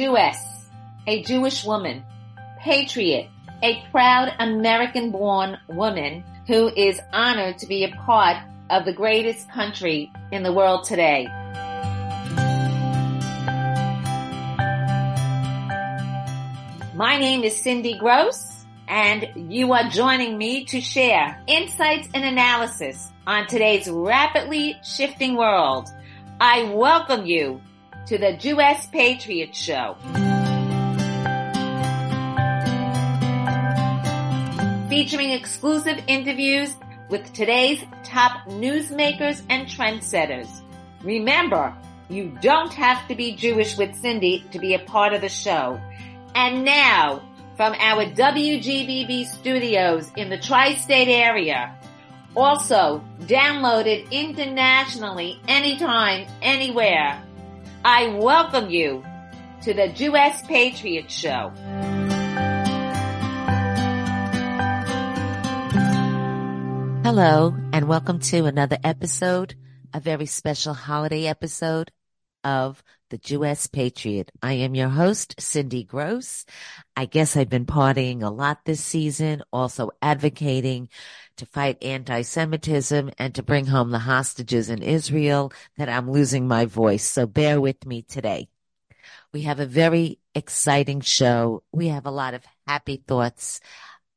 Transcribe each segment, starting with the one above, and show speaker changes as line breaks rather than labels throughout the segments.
Jewess, a Jewish woman, patriot, a proud American born woman who is honored to be a part of the greatest country in the world today. My name is Cindy Gross and you are joining me to share insights and analysis on today's rapidly shifting world. I welcome you to the Jewess Patriot Show. Featuring exclusive interviews with today's top newsmakers and trendsetters. Remember, you don't have to be Jewish with Cindy to be a part of the show. And now, from our WGBB studios in the tri-state area, also downloaded internationally anytime, anywhere, I welcome you to the Jewess Patriot Show.
Hello, and welcome to another episode, a very special holiday episode of the Jewess Patriot. I am your host, Cindy Gross. I guess I've been partying a lot this season, also advocating to fight anti-Semitism and to bring home the hostages in Israel that I'm losing my voice. So bear with me today. We have a very exciting show. We have a lot of happy thoughts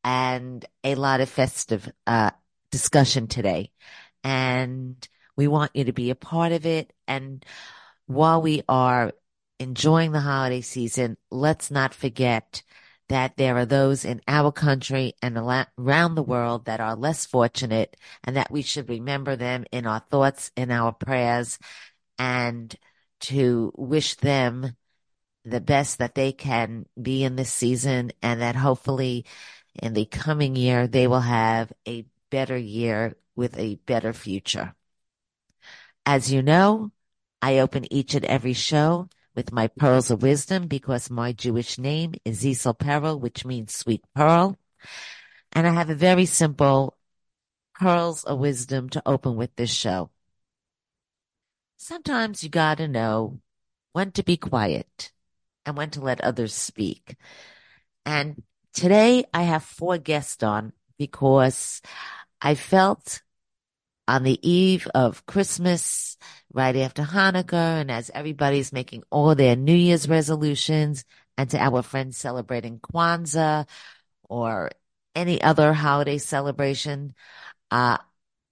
and a lot of festive, uh, discussion today. And we want you to be a part of it. And while we are enjoying the holiday season, let's not forget that there are those in our country and around the world that are less fortunate and that we should remember them in our thoughts, in our prayers, and to wish them the best that they can be in this season and that hopefully in the coming year they will have a better year with a better future. As you know, I open each and every show with my pearls of wisdom because my Jewish name is Isel Perel, which means sweet pearl. And I have a very simple pearls of wisdom to open with this show. Sometimes you gotta know when to be quiet and when to let others speak. And today I have four guests on because I felt on the eve of Christmas, right after Hanukkah, and as everybody's making all their New Year's resolutions, and to our friends celebrating Kwanzaa or any other holiday celebration, uh,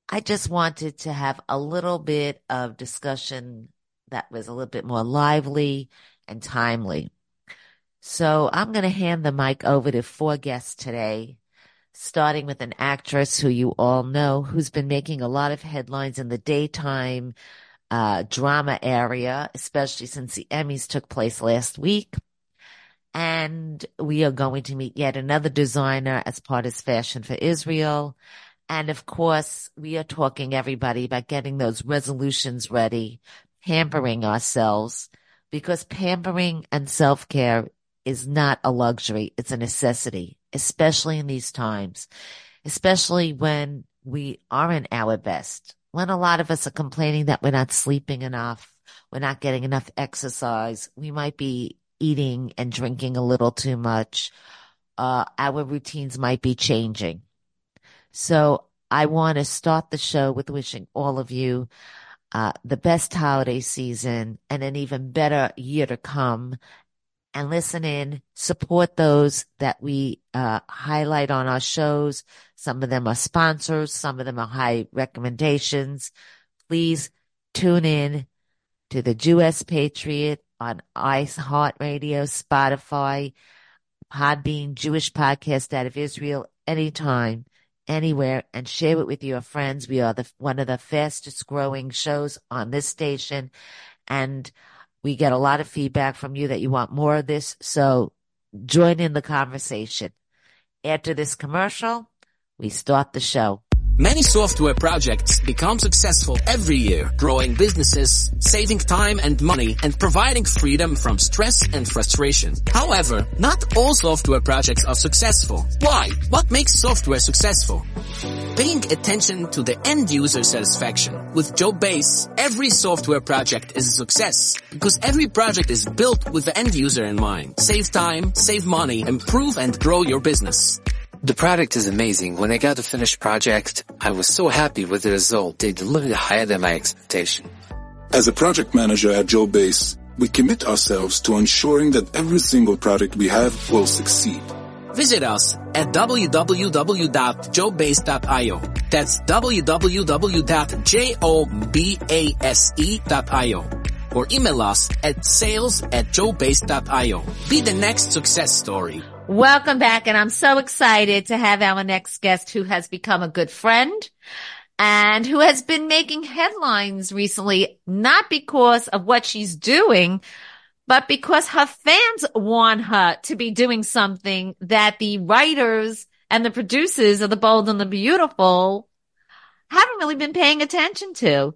I just wanted to have a little bit of discussion that was a little bit more lively and timely. So I'm going to hand the mic over to four guests today starting with an actress who you all know who's been making a lot of headlines in the daytime uh, drama area, especially since the Emmys took place last week. And we are going to meet yet another designer as part of Fashion for Israel. And of course, we are talking everybody about getting those resolutions ready, pampering ourselves because pampering and self care is not a luxury. It's a necessity especially in these times, especially when we aren't our best. When a lot of us are complaining that we're not sleeping enough, we're not getting enough exercise, we might be eating and drinking a little too much. Uh, our routines might be changing. So I want to start the show with wishing all of you uh, the best holiday season and an even better year to come and listen in, support those that we uh, highlight on our shows. Some of them are sponsors, some of them are high recommendations. Please tune in to the Jewess Patriot on iHeartRadio, Spotify, Podbean, Jewish podcast out of Israel, anytime, anywhere, and share it with your friends. We are the, one of the fastest growing shows on this station. And we get a lot of feedback from you that you want more of this. So join in the conversation. After this commercial, we start the show.
Many software projects become successful every year, growing businesses, saving time and money, and providing freedom from stress and frustration. However, not all software projects are successful. Why? What makes software successful? Paying attention to the end user satisfaction. With JoeBase, every software project is a success because every project is built with the end user in mind. Save time, save money, improve and grow your business.
The product is amazing. When I got the finished project, I was so happy with the result. They delivered higher than my expectation.
As a project manager at JoeBase, we commit ourselves to ensuring that every single product we have will succeed.
Visit us at www.joebase.io. That's www.joebase.io. Or email us at sales at joebase.io. Be the next success story.
Welcome back. And I'm so excited to have our next guest who has become a good friend and who has been making headlines recently, not because of what she's doing, but because her fans want her to be doing something that the writers and the producers of The Bold and the Beautiful haven't really been paying attention to.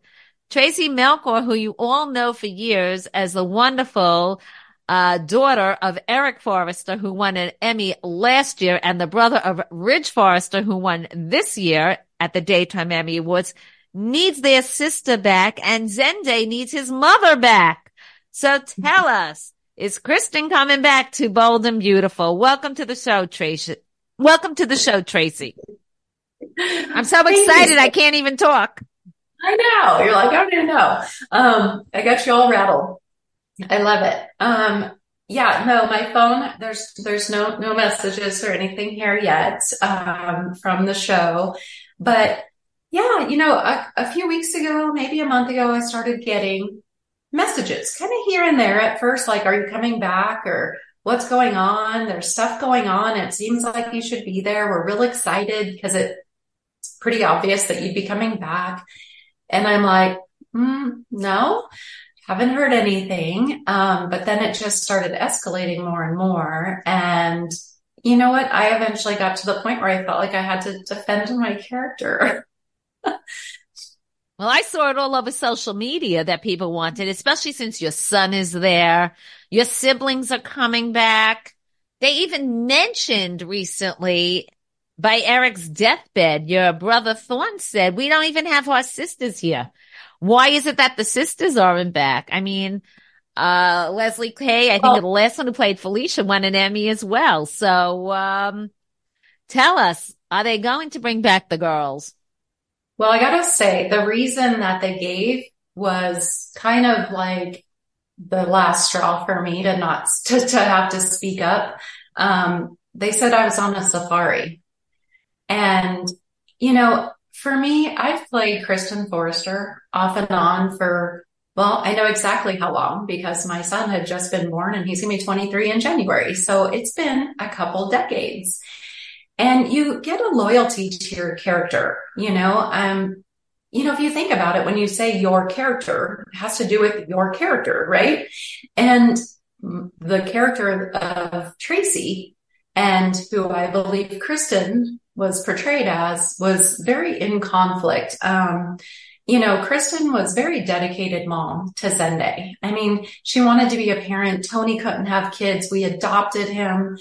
Tracy Melchior, who you all know for years as the wonderful uh, daughter of Eric Forrester, who won an Emmy last year, and the brother of Ridge Forrester, who won this year at the Daytime Emmy Awards, needs their sister back, and Zende needs his mother back. So tell us, is Kristen coming back to Bold and Beautiful? Welcome to the show, Tracy. Welcome to the show, Tracy. I'm so excited I can't even talk.
I know. You're like, I don't even know. Um, I got you all rattled. I love it. Um, yeah, no, my phone, there's, there's no, no messages or anything here yet, um, from the show, but yeah, you know, a, a few weeks ago, maybe a month ago, I started getting messages kind of here and there at first, like, are you coming back or what's going on? There's stuff going on. It seems like you should be there. We're real excited because it's pretty obvious that you'd be coming back. And I'm like, mm, no, haven't heard anything. Um, but then it just started escalating more and more. And you know what? I eventually got to the point where I felt like I had to defend my character.
Well, I saw it all over social media that people wanted, especially since your son is there. Your siblings are coming back. They even mentioned recently by Eric's deathbed, your brother Thorne said, we don't even have our sisters here. Why is it that the sisters aren't back? I mean, uh, Lesli Kay, I think oh. the last one who played Felicia won an Emmy as well. So, um, tell us, are they going to bring back the girls?
Well, I gotta say, the reason that they gave was kind of like the last straw for me to not, to, to have to speak up. Um, they said I was on a safari and, you know, for me, I've played Kristen Forrester off and on for, well, I know exactly how long because my son had just been born and he's going to be 23 in January. So it's been a couple decades and you get a loyalty to your character, you know, um, you know, if you think about it, when you say your character it has to do with your character, right? And the character of Tracy and who I believe Kristen was portrayed as was very in conflict. Um, you know, Kristen was very dedicated mom to Zende. I mean, she wanted to be a parent. Tony couldn't have kids. We adopted him.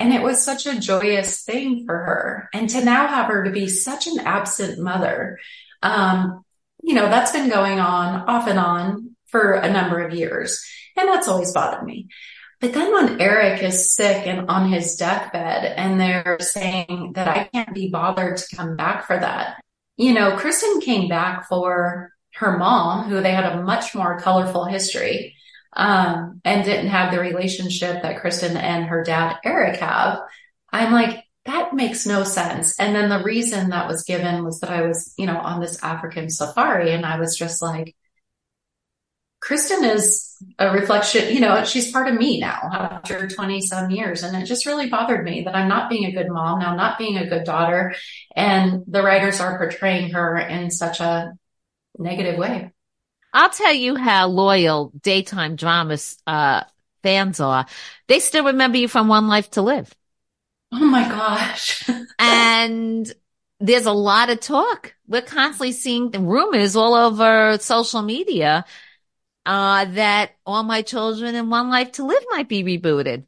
And it was such a joyous thing for her. And to now have her to be such an absent mother, um, you know, that's been going on off and on for a number of years. And that's always bothered me. But then when Eric is sick and on his deathbed and they're saying that I can't be bothered to come back for that, you know, Kristen came back for her mom, who they had a much more colorful history, um, and didn't have the relationship that Kristen and her dad, Eric have. I'm like, that makes no sense. And then the reason that was given was that I was, you know, on this African safari and I was just like, Kristen is a reflection, you know, she's part of me now after 20 some years. And it just really bothered me that I'm not being a good mom now, not being a good daughter. And the writers are portraying her in such a negative way.
I'll tell you how loyal daytime dramas, uh, fans are. They still remember you from One Life to Live.
Oh my gosh.
and there's a lot of talk. We're constantly seeing the rumors all over social media uh, that All My Children and One Life to Live might be rebooted.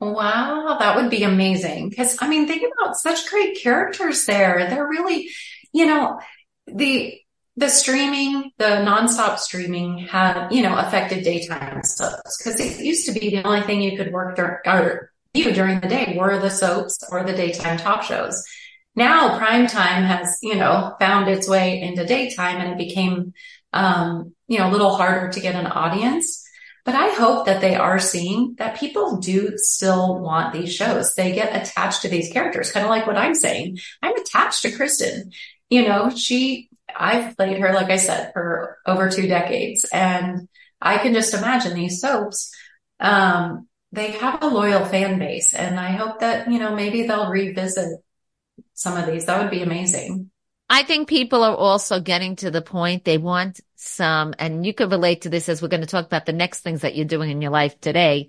Wow, that would be amazing. Because I mean, think about such great characters there. They're really, you know, the the streaming, the nonstop streaming had, you know, affected daytime soaps because it used to be the only thing you could work dur- or view during the day were the soaps or the daytime talk shows. Now prime time has, you know, found its way into daytime and it became, um, you know, a little harder to get an audience. But I hope that they are seeing that people do still want these shows. They get attached to these characters, kind of like what I'm saying. I'm attached to Kristen. You know, she, I've played her, like I said, for over two decades and I can just imagine these soaps. Um, they have a loyal fan base and I hope that, you know, maybe they'll revisit some of these. That would be amazing.
I think people are also getting to the point they want some, and you could relate to this as we're going to talk about the next things that you're doing in your life today.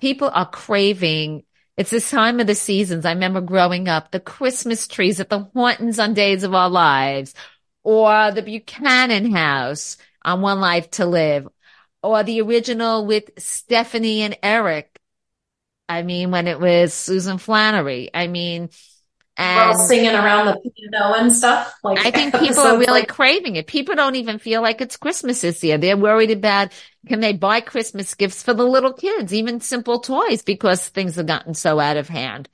People are craving it's this time of the seasons. I remember growing up, the Christmas trees at the Hortons on Days of Our Lives, or the Buchanan House on One Life to Live, or the original with Stephanie and Eric. I mean, when it was Susan Flannery. I mean,
and well, singing around the piano and stuff.
Like I think people are really like, craving it. People don't even feel like it's Christmas this year. They're worried about can they buy Christmas gifts for the little kids, even simple toys, because things have gotten so out of hand.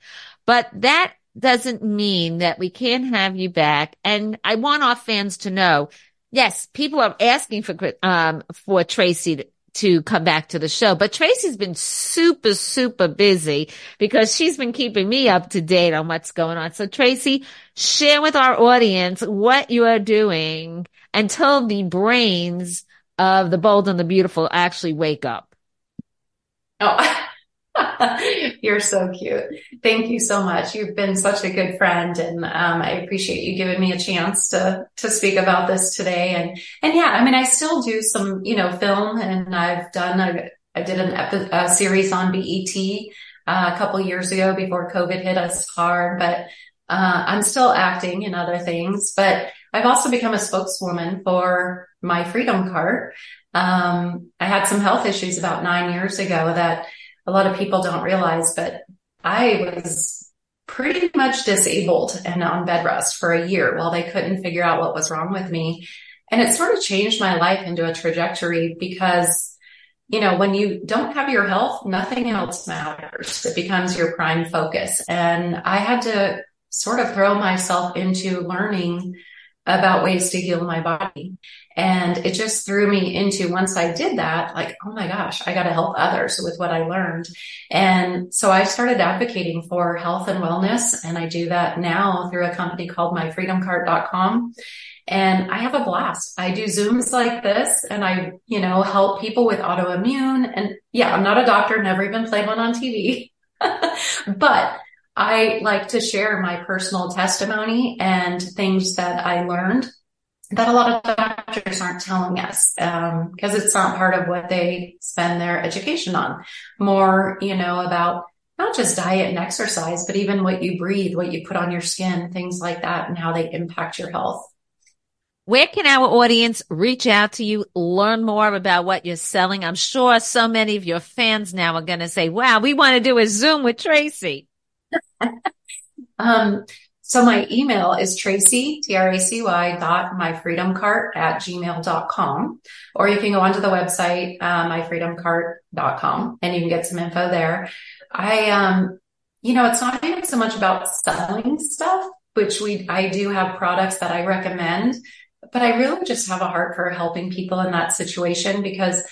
But that doesn't mean that we can't have you back. And I want our fans to know, yes, people are asking for um for Tracy to come back to the show. But Tracy's been super, super busy because she's been keeping me up to date on what's going on. So Tracy, share with our audience what you are doing until the brains of the bold and the beautiful actually wake up.
Oh, You're so cute. Thank you so much. You've been such a good friend and um, I appreciate you giving me a chance to to speak about this today. And and yeah, I mean, I still do some you know film and I've done a I did an epi- a series on BET uh, a couple years ago before COVID hit us hard, but uh, I'm still acting in other things. But I've also become a spokeswoman for my Freedom Cart. Um, I had some health issues about nine years ago that a lot of people don't realize, but I was pretty much disabled and on bed rest for a year while they couldn't figure out what was wrong with me. And it sort of changed my life into a trajectory because, you know, when you don't have your health, nothing else matters. It becomes your prime focus. And I had to sort of throw myself into learning about ways to heal my body. And it just threw me into once I did that, like, oh my gosh, I got to help others with what I learned. And so I started advocating for health and wellness. And I do that now through a company called myfreedomcart.com. And I have a blast. I do Zooms like this and I, you know, help people with autoimmune. And yeah, I'm not a doctor, never even played one on TV, but I like to share my personal testimony and things that I learned that a lot of doctors aren't telling us because um, it's not part of what they spend their education on. More, you know, about not just diet and exercise, but even what you breathe, what you put on your skin, things like that, and how they impact your health.
Where can our audience reach out to you, learn more about what you're selling? I'm sure so many of your fans now are going to say, wow, we want to do a Zoom with Tracy.
um, so my email is Tracy, T-R-A-C-Y dot myfreedomcart at gmail.com, or you can go onto the website, uh, myfreedomcart.com and you can get some info there. I, um, you know, it's not even so much about selling stuff, which we, I do have products that I recommend, but I really just have a heart for helping people in that situation because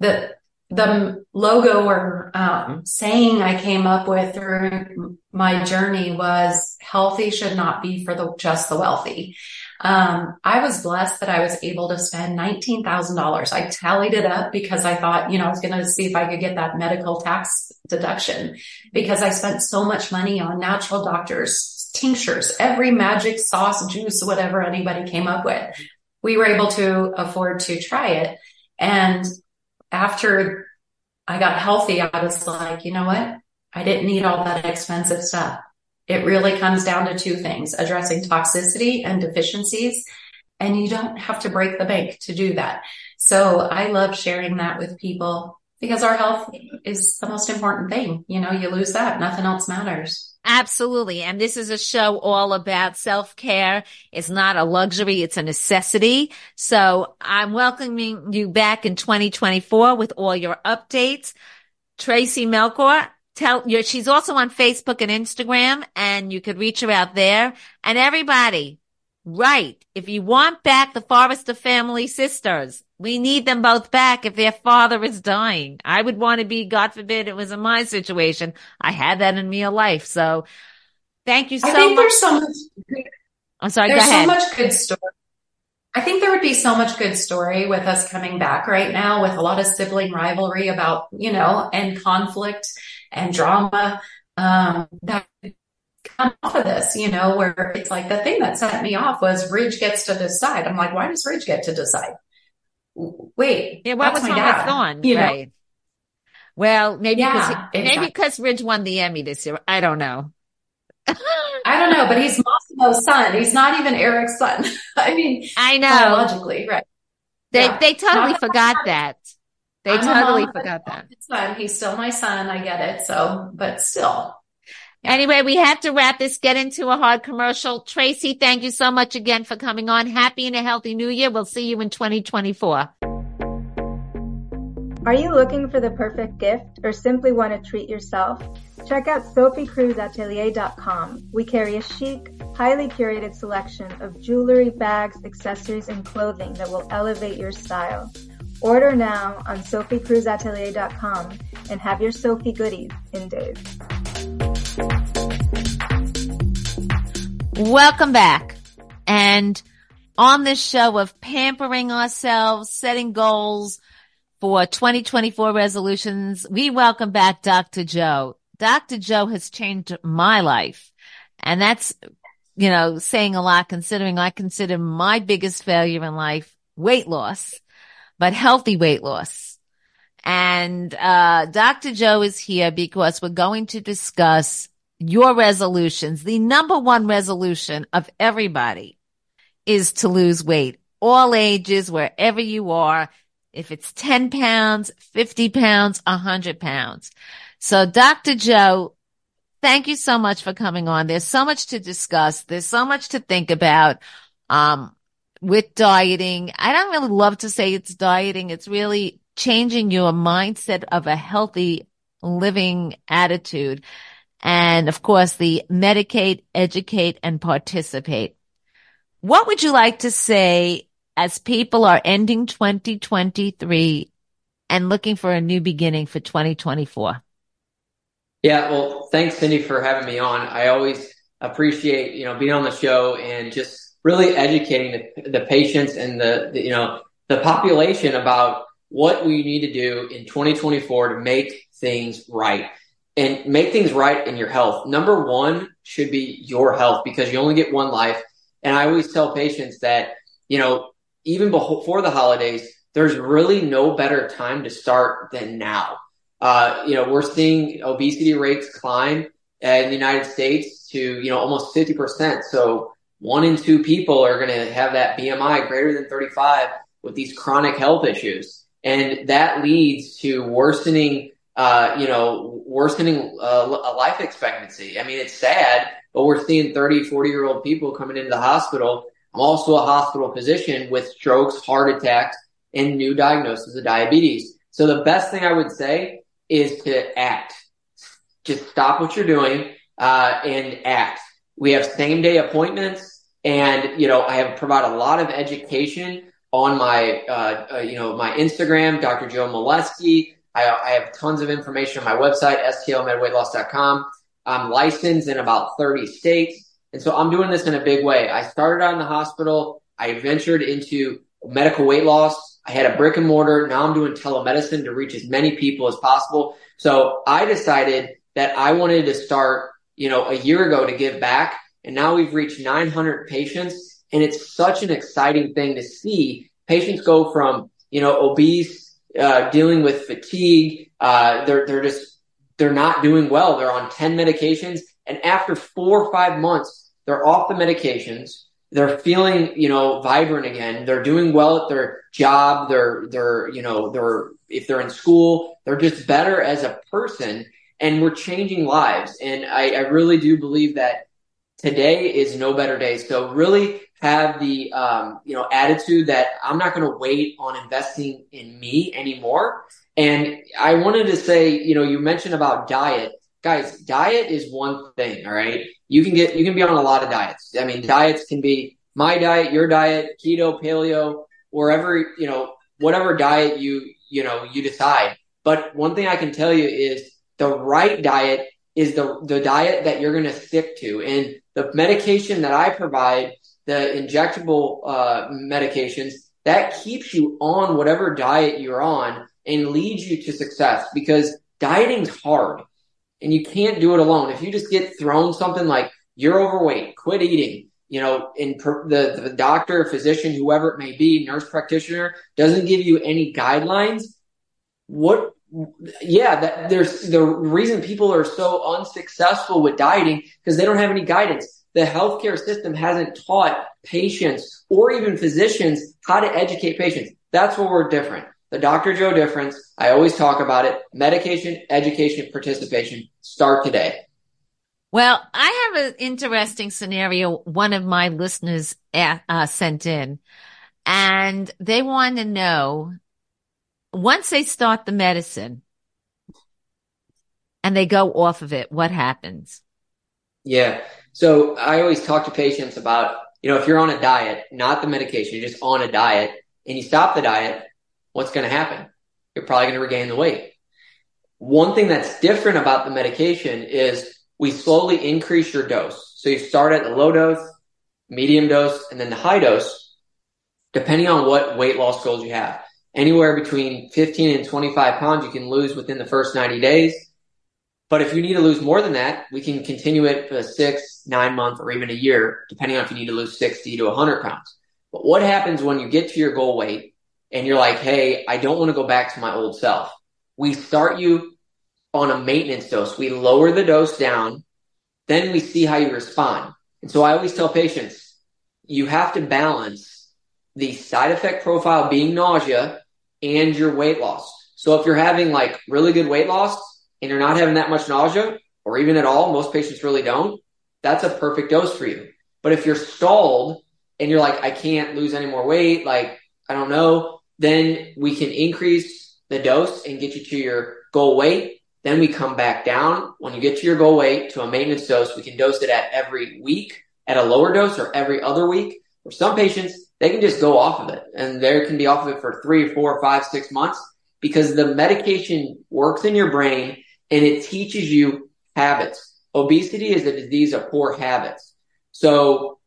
the, the logo or um, saying I came up with through my journey was healthy should not be for the just the wealthy. Um, I was blessed that I was able to spend $19,000. I tallied it up because I thought, you know, I was going to see if I could get that medical tax deduction because I spent so much money on natural doctors, tinctures, every magic sauce, juice, whatever anybody came up with. We were able to afford to try it. And after I got healthy, I was like, you know what? I didn't need all that expensive stuff. it really comes down to two things, addressing toxicity and deficiencies. And you don't have to break the bank to do that. So I love sharing that with people because our health is the most important thing. You know, you lose that, nothing else matters.
Absolutely. And this is a show all about self care. It's not a luxury. It's a necessity. So I'm welcoming you back in 2024 with all your updates. Tracy Melchior, tell you, she's also on Facebook and Instagram and you could reach her out there and everybody. Right. If you want back the Forrester family sisters, we need them both back if their father is dying. I would want to be, God forbid it was in my situation. I had that in real life. So thank you so
I think
much.
there's so much,
I'm sorry,
there's
go ahead.
so much good story. I think there would be so much good story with us coming back right now with a lot of sibling rivalry about, you know, and conflict and drama, um, that come off of this, you know, where it's like the thing that set me off was Ridge gets to decide. I'm like, why does Ridge get to decide? Wait,
Yeah, what was
my dad.
Thorne?
You know?
right. Well, maybe
Yeah,
because he, maybe
exactly.
because Ridge won the Emmy this year. I don't know.
I don't know, but he's Massimo's son. He's not even Eric's son. I mean,
I know.
biologically, right?
They
Yeah.
they totally
Not-
forgot that. They
I'm
totally
mom,
forgot that.
Son, he's still my son. I get it. So, but still.
Anyway, we have to wrap this, get into a hard commercial. Tracy, thank you so much again for coming on. Happy and a healthy new year. We'll see you in 2024.
Are you looking for the perfect gift or simply want to treat yourself? Check out SophieCruzAtelier.com. We carry a chic, highly curated selection of jewelry, bags, accessories, and clothing that will elevate your style. Order now on SophieCruzAtelier.com and have your Sophie goodies in days.
Welcome back. And on this show of pampering ourselves, setting goals for 2024 resolutions, we welcome back Dr. Joe. Dr. Joe has changed my life. And that's, you know, saying a lot considering I consider my biggest failure in life weight loss, but healthy weight loss. And, uh, Dr. Joe is here because we're going to discuss your resolutions. The number one resolution of everybody is to lose weight, all ages, wherever you are. If it's 10 pounds, 50 pounds, 100 pounds. So Dr. Joe, thank you so much for coming on. There's so much to discuss. There's so much to think about. Um, with dieting, I don't really love to say it's dieting. It's really changing your mindset of a healthy living attitude. And of course, the medicate, educate, and participate. What would you like to say as people are ending 2023 and looking for a new beginning for 2024?
Yeah, well, thanks, Cindy, for having me on. I always appreciate, you know, being on the show and just really educating the, the patients and the, the, you know, the population about what we need to do in 2024 to make things right and make things right in your health. Number one should be your health because you only get one life. And I always tell patients that, you know, even before the holidays, there's really no better time to start than now. Uh, you know, we're seeing obesity rates climb in the United States to, you know, almost 50%. So one in two people are going to have that BMI greater than 35 with these chronic health issues. And that leads to worsening, uh, you know, worsening uh, life expectancy. I mean, it's sad, but we're seeing 30, 40 year old people coming into the hospital. I'm also a hospital physician with strokes, heart attacks, and new diagnosis of diabetes. So the best thing I would say is to act. Just stop what you're doing uh, and act. We have same day appointments, and you know I have provide a lot of education on my uh, uh, you know my Instagram, Dr. Joe Molesky. I, I have tons of information on my website, stlmedweightloss.com. I'm licensed in about 30 states, and so I'm doing this in a big way. I started out in the hospital. I ventured into medical weight loss. I had a brick and mortar. Now I'm doing telemedicine to reach as many people as possible. So I decided that I wanted to start, you know, a year ago to give back. And now we've reached 900 patients. And it's such an exciting thing to see patients go from, you know, obese, uh, dealing with fatigue. Uh, they're, they're just, they're not doing well. They're on 10 medications And after four or five months, they're off the medications. They're feeling, you know, vibrant again. They're doing well at their job. They're, they're, you know, they're, if they're in school, they're just better as a person and we're changing lives. And I, I really do believe that today is no better day. So really have the um, you know attitude that I'm not going to wait on investing in me anymore. And I wanted to say, you know, you mentioned about diet, guys. Diet is one thing, all right. You can get you can be on a lot of diets. I mean, diets can be my diet, your diet, keto, paleo, wherever you know whatever diet you you know you decide. But one thing I can tell you is the right diet is the the diet that you're going to stick to, and the medication that I provide the injectable uh, medications, that keeps you on whatever diet you're on and leads you to success because dieting's hard and you can't do it alone. If you just get thrown something like you're overweight, quit eating, you know, and per, the, the doctor, physician, whoever it may be, nurse practitioner doesn't give you any guidelines. What, yeah, that there's the reason people are so unsuccessful with dieting because they don't have any guidance the healthcare system hasn't taught patients or even physicians how to educate patients. That's where we're different. The Dr. Joe difference, I always talk about it. Medication, education, participation. Start today.
Well, I have an interesting scenario one of my listeners uh, sent in, and they want to know once they start the medicine and they go off of it, what happens?
Yeah. So I always talk to patients about, you know, if you're on a diet, not the medication, you're just on a diet and you stop the diet, what's going to happen? You're probably going to regain the weight. One thing that's different about the medication is we slowly increase your dose. So you start at the low dose, medium dose, and then the high dose, depending on what weight loss goals you have. Anywhere between 15 and 25 pounds you can lose within the first 90 days but if you need to lose more than that, we can continue it for six, nine months, or even a year, depending on if you need to lose 60 to 100 pounds. But what happens when you get to your goal weight and you're like, hey, I don't want to go back to my old self? We start you on a maintenance dose. We lower the dose down, then we see how you respond. And so I always tell patients, you have to balance the side effect profile being nausea and your weight loss. So if you're having like really good weight loss, and you're not having that much nausea or even at all, most patients really don't, that's a perfect dose for you. But if you're stalled and you're like, I can't lose any more weight, like, I don't know, then we can increase the dose and get you to your goal weight. Then we come back down. When you get to your goal weight to a maintenance dose, we can dose it at every week at a lower dose or every other week. For some patients, they can just go off of it and they can be off of it for three, four, five, six months because the medication works in your brain and it teaches you habits. Obesity is a disease of poor habits. So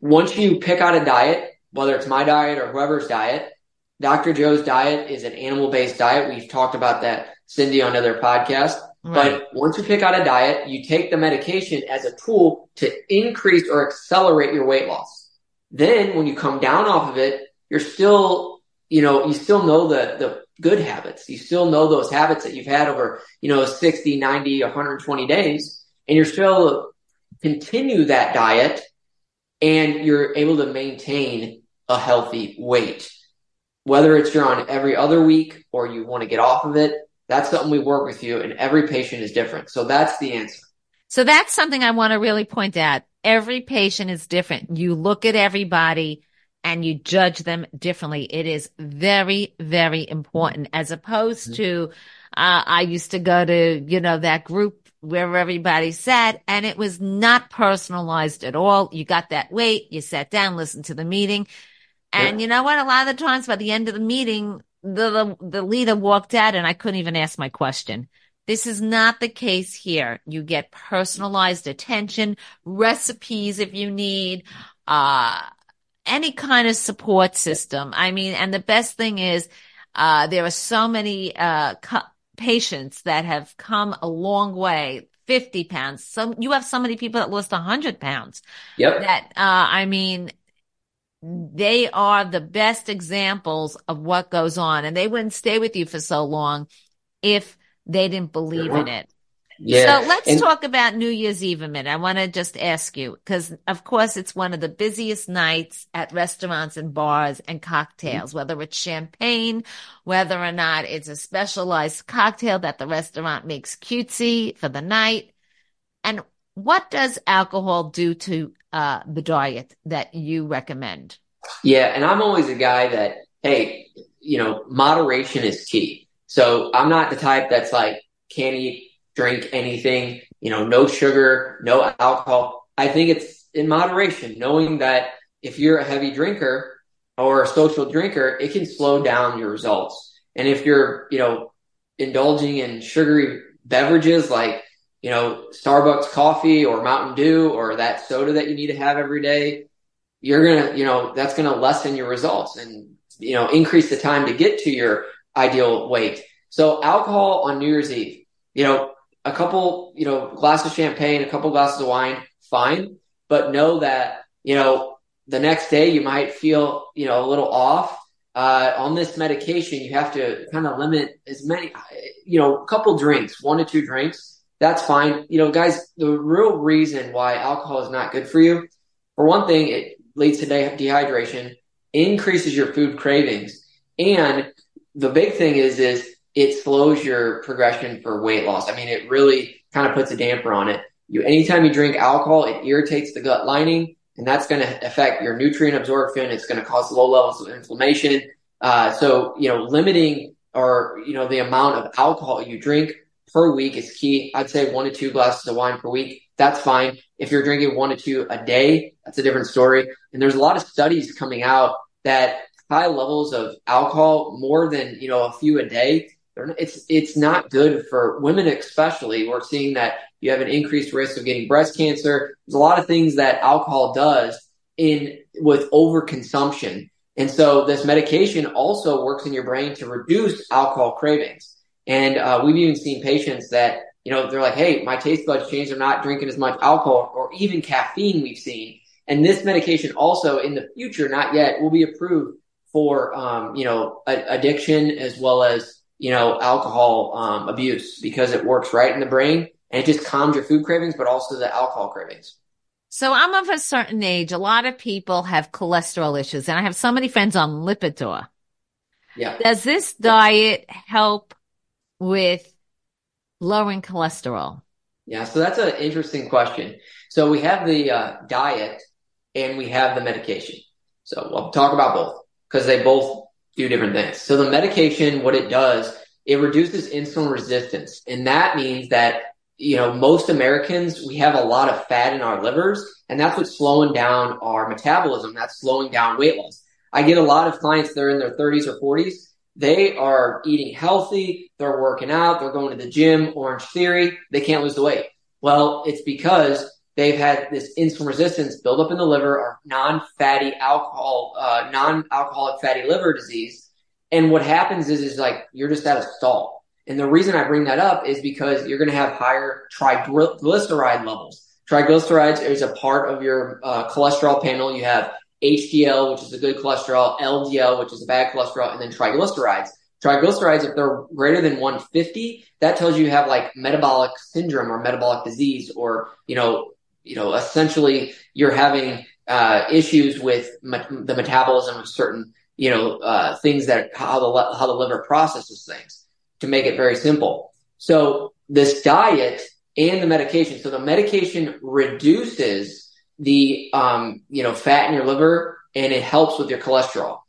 once you pick out a diet, whether it's my diet or whoever's diet, Dr. Joe's diet is an animal based diet. We've talked about that, Cindy, on other podcasts. Right. But once you pick out a diet, you take the medication as a tool to increase or accelerate your weight loss. Then when you come down off of it, you're still, you know, you still know the, the good habits. You still know those habits that you've had over, you know, 60, 90, 120 days, and you're still continue that diet and you're able to maintain a healthy weight. Whether it's you're on every other week or you want to get off of it, that's something we work with you and every patient is different. So that's the answer.
So that's something I want to really point out. Every patient is different. You look at everybody and you judge them differently. It is very, very important as opposed mm-hmm. to, uh, I used to go to, you know, that group where everybody sat and it was not personalized at all. You got that weight, you sat down, listened to the meeting. And yeah. you know what? A lot of the times by the end of the meeting, the, the, the leader walked out and I couldn't even ask my question. This is not the case here. You get personalized attention, recipes if you need, uh, any kind of support system. I mean, and the best thing is, uh, there are so many, uh, cu- patients that have come a long way. 50 pounds. Some, you have so many people that lost 100 pounds.
Yep.
That, uh, I mean, they are the best examples of what goes on and they wouldn't stay with you for so long if they didn't believe in it.
Yeah.
So let's
And-
talk about New Year's Eve a minute. I want to just ask you because, of course, it's one of the busiest nights at restaurants and bars and cocktails, whether it's champagne, whether or not it's a specialized cocktail that the restaurant makes cutesy for the night. And what does alcohol do to uh, the diet that you recommend?
Yeah, and I'm always a guy that, hey, you know, moderation is key. So I'm not the type that's like, can't eat, drink anything, you know, no sugar, no alcohol. I think it's in moderation, knowing that if you're a heavy drinker or a social drinker, it can slow down your results. And if you're, you know, indulging in sugary beverages like, you know, Starbucks coffee or Mountain Dew or that soda that you need to have every day, you're gonna, you know, that's gonna lessen your results and, you know, increase the time to get to your ideal weight. So alcohol on New Year's Eve, you know, a couple, you know, glasses of champagne, a couple glasses of wine, fine. But know that, you know, the next day you might feel, you know, a little off. Uh, on this medication, you have to kind of limit as many, you know, a couple drinks, one to two drinks. That's fine. You know, guys, the real reason why alcohol is not good for you, for one thing, it leads to de- dehydration, increases your food cravings, and the big thing is, is it slows your progression for weight loss. I mean, it really kind of puts a damper on it. You, anytime you drink alcohol, it irritates the gut lining, and that's going to affect your nutrient absorption. It's going to cause low levels of inflammation. Uh, so, you know, limiting or, you know, the amount of alcohol you drink per week is key. I'd say one to two glasses of wine per week. That's fine. If you're drinking one to two a day, that's a different story. And there's a lot of studies coming out that high levels of alcohol, more than, you know, a few a day, it's, it's not good for women, especially. We're seeing that you have an increased risk of getting breast cancer. There's a lot of things that alcohol does in with overconsumption. And so this medication also works in your brain to reduce alcohol cravings. And uh, we've even seen patients that, you know, they're like, hey, my taste buds changed. I'm not drinking as much alcohol or even caffeine we've seen. And this medication also in the future, not yet, will be approved for, um, you know, a- addiction as well as, you know, alcohol um, abuse because it works right in the brain and it just calms your food cravings, but also the alcohol cravings.
So I'm of a certain age. A lot of people have cholesterol issues, and I have so many friends on Lipitor.
Yeah.
Does this diet help with lowering cholesterol?
Yeah, so that's an interesting question. So we have the uh, diet and we have the medication. So we'll talk about both because they both do different things. So the medication, what it does, it reduces insulin resistance. And that means that, you know, most Americans, we have a lot of fat in our livers and that's what's slowing down our metabolism. That's slowing down weight loss. I get a lot of clients that are in their 30s or 40s. They are eating healthy. They're working out. They're going to the gym, Orange Theory. They can't lose the weight. Well, it's because they've had this insulin resistance build up in the liver or non-fatty alcohol, uh, non-alcoholic fatty liver disease. And what happens is, is like you're just at a stall. And the reason I bring that up is because you're going to have higher triglyceride levels. Triglycerides is a part of your uh, cholesterol panel. You have HDL, which is a good cholesterol, LDL, which is a bad cholesterol, and then triglycerides. Triglycerides, if they're greater than 150, that tells you you have like metabolic syndrome or metabolic disease, or you know, you know, essentially you're having uh, issues with the metabolism of certain, you know, uh, things that how the how the liver processes things. To make it very simple, so this diet and the medication. So the medication reduces the um, you know fat in your liver and it helps with your cholesterol.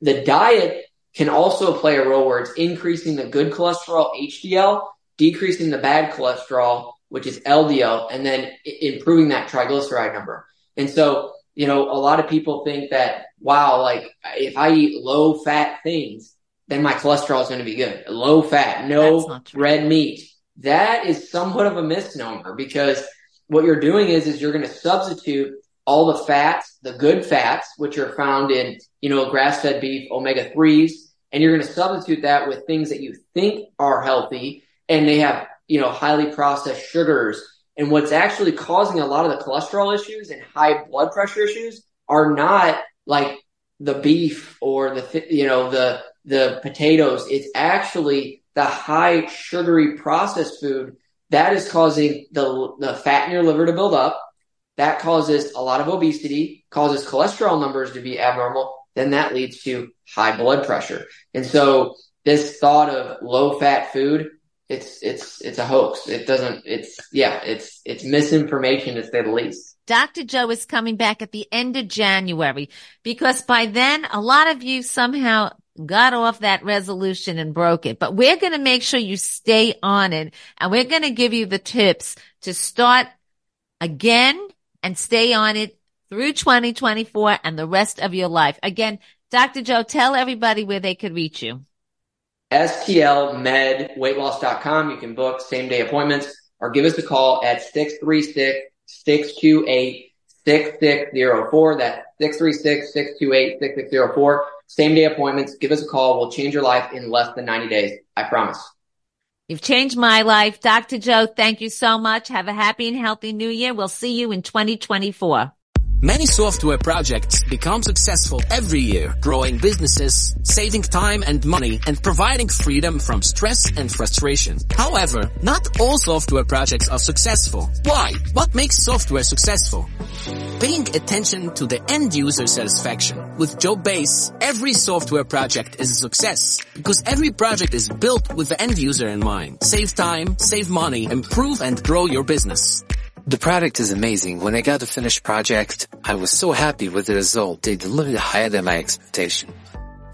The diet can also play a role where it's increasing the good cholesterol HDL, decreasing the bad cholesterol which is LDL, and then improving that triglyceride number. And so you know a lot of people think that wow, like if I eat low fat things, then my cholesterol is going to be good. Low fat, no red meat. That is somewhat of a misnomer because what you're doing is is you're going to substitute all the fats, the good fats, which are found in, you know, grass-fed beef, omega threes, and you're going to substitute that with things that you think are healthy, and they have, you know, highly processed sugars. And what's actually causing a lot of the cholesterol issues and high blood pressure issues are not like the beef or the, you know, the the potatoes. It's actually the high sugary processed food that is causing the, the fat in your liver to build up. That causes a lot of obesity, causes cholesterol numbers to be abnormal. Then that leads to high blood pressure. And so this thought of low fat food, it's, it's, it's a hoax. It doesn't, it's, yeah, it's, it's misinformation to say the least.
Dr. Joe is coming back at the end of January because by then a lot of you somehow got off that resolution and broke it. But we're going to make sure you stay on it and we're going to give you the tips to start again and stay on it through 2024 and the rest of your life. Again, Dr. Joe, tell everybody where they could reach you.
STLMedweightloss.com. You can book same day appointments or give us a call at 636-628-6604. That's 636-628-6604. Same day appointments. Give us a call. We'll change your life in less than 90 days. I promise.
You've changed my life. Dr. Joe, thank you so much. Have a happy and healthy new year. We'll see you in 2024.
Many software projects become successful every year, growing businesses, saving time and money, and providing freedom from stress and frustration. However, not all software projects are successful. Why? What makes software successful? Paying attention to the end user satisfaction. With Joe Base, every software project is a success because every project is built with the end user in mind. Save time, save money, improve and grow your business.
The product is amazing. When I got the finished project, I was so happy with the result. They delivered higher than my expectation.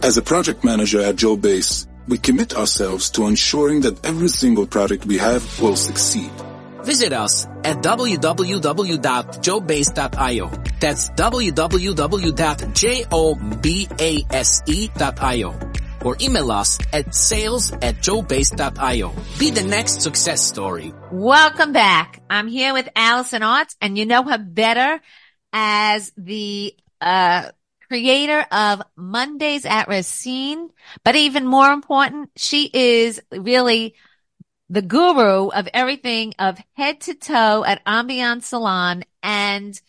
As a project manager at Joe Base, we commit ourselves to ensuring that every single product we have will succeed.
Visit us at www.joebase.io. That's www.joebase.io. Or email us at sales at joebase.io. Be the next success story.
Welcome back. I'm here with Allison Arts and you know her better as the, uh, creator of Mondays at Racine. But even more important, she is really the guru of everything of head to toe at Ambiance Salon. And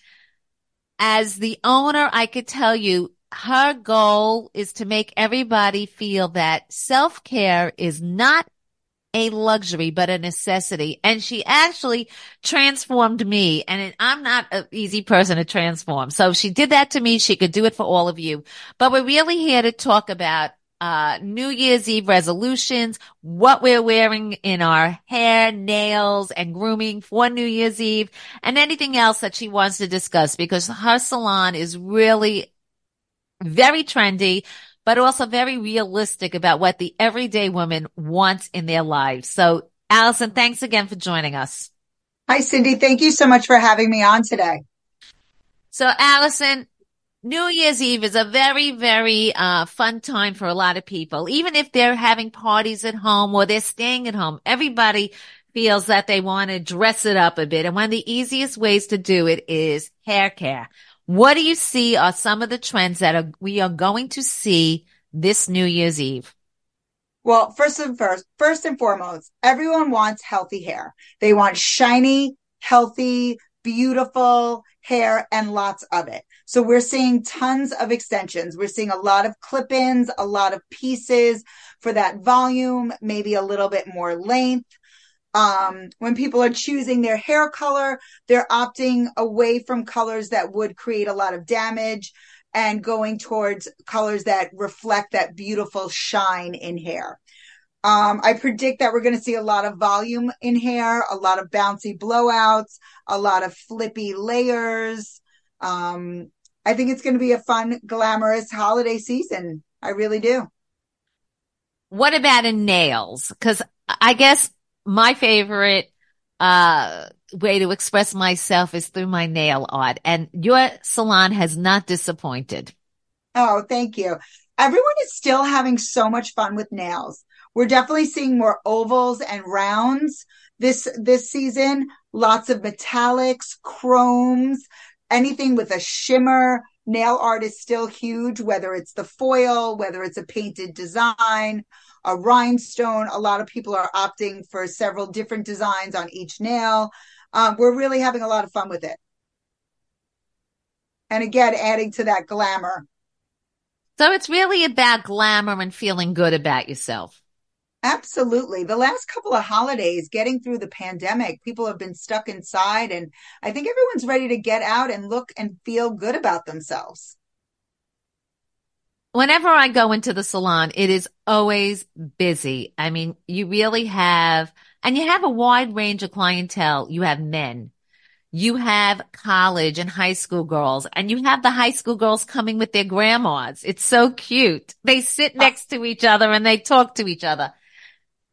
as the owner, I could tell you her goal is to make everybody feel that self care is not a luxury, but a necessity. And she actually transformed me. And I'm not an easy person to transform. So she did that to me. She could do it for all of you. But we're really here to talk about uh, New Year's Eve resolutions, what we're wearing in our hair, nails, and grooming for New Year's Eve, and anything else that she wants to discuss because her salon is really very trendy, but also very realistic about what the everyday woman wants in their lives. So Allison, thanks again for joining us.
Hi, Cindy. Thank you so much for having me on today.
So Allison, New Year's Eve is a very, very uh, fun time for a lot of people. Even if they're having parties at home or they're staying at home, everybody feels that they want to dress it up a bit. And one of the easiest ways to do it is hair care. What do you see are some of the trends that are, we are going to see this New Year's Eve?
Well, first and first, first and foremost, everyone wants healthy hair. They want shiny, healthy, beautiful hair and lots of it. So we're seeing tons of extensions. We're seeing a lot of clip-ins, a lot of pieces for that volume, maybe a little bit more length. Um, when people are choosing their hair color, they're opting away from colors that would create a lot of damage and going towards colors that reflect that beautiful shine in hair. Um, I predict that we're going to see a lot of volume in hair, a lot of bouncy blowouts, a lot of flippy layers. Um, I think it's going to be a fun, glamorous holiday season. I really do.
What about in nails? Cause I guess my favorite, uh, way to express myself is through my nail art and your salon has not disappointed.
Oh, thank you. Everyone is still having so much fun with nails. We're definitely seeing more ovals and rounds this, this season. Lots of metallics, chromes, anything with a shimmer. Nail art is still huge, whether it's the foil, whether it's a painted design, a rhinestone. A lot of people are opting for several different designs on each nail. Um, we're really having a lot of fun with it. And again, adding to that glamour.
So it's really about glamour and feeling good about yourself.
Absolutely. The last couple of holidays, getting through the pandemic, people have been stuck inside, and I think everyone's ready to get out and look and feel good about themselves.
Whenever I go into the salon, it is always busy. I mean, you really have, and you have a wide range of clientele. You have men, you have college and high school girls and you have the high school girls coming with their grandmas. It's so cute. They sit ah. next to each other and they talk to each other.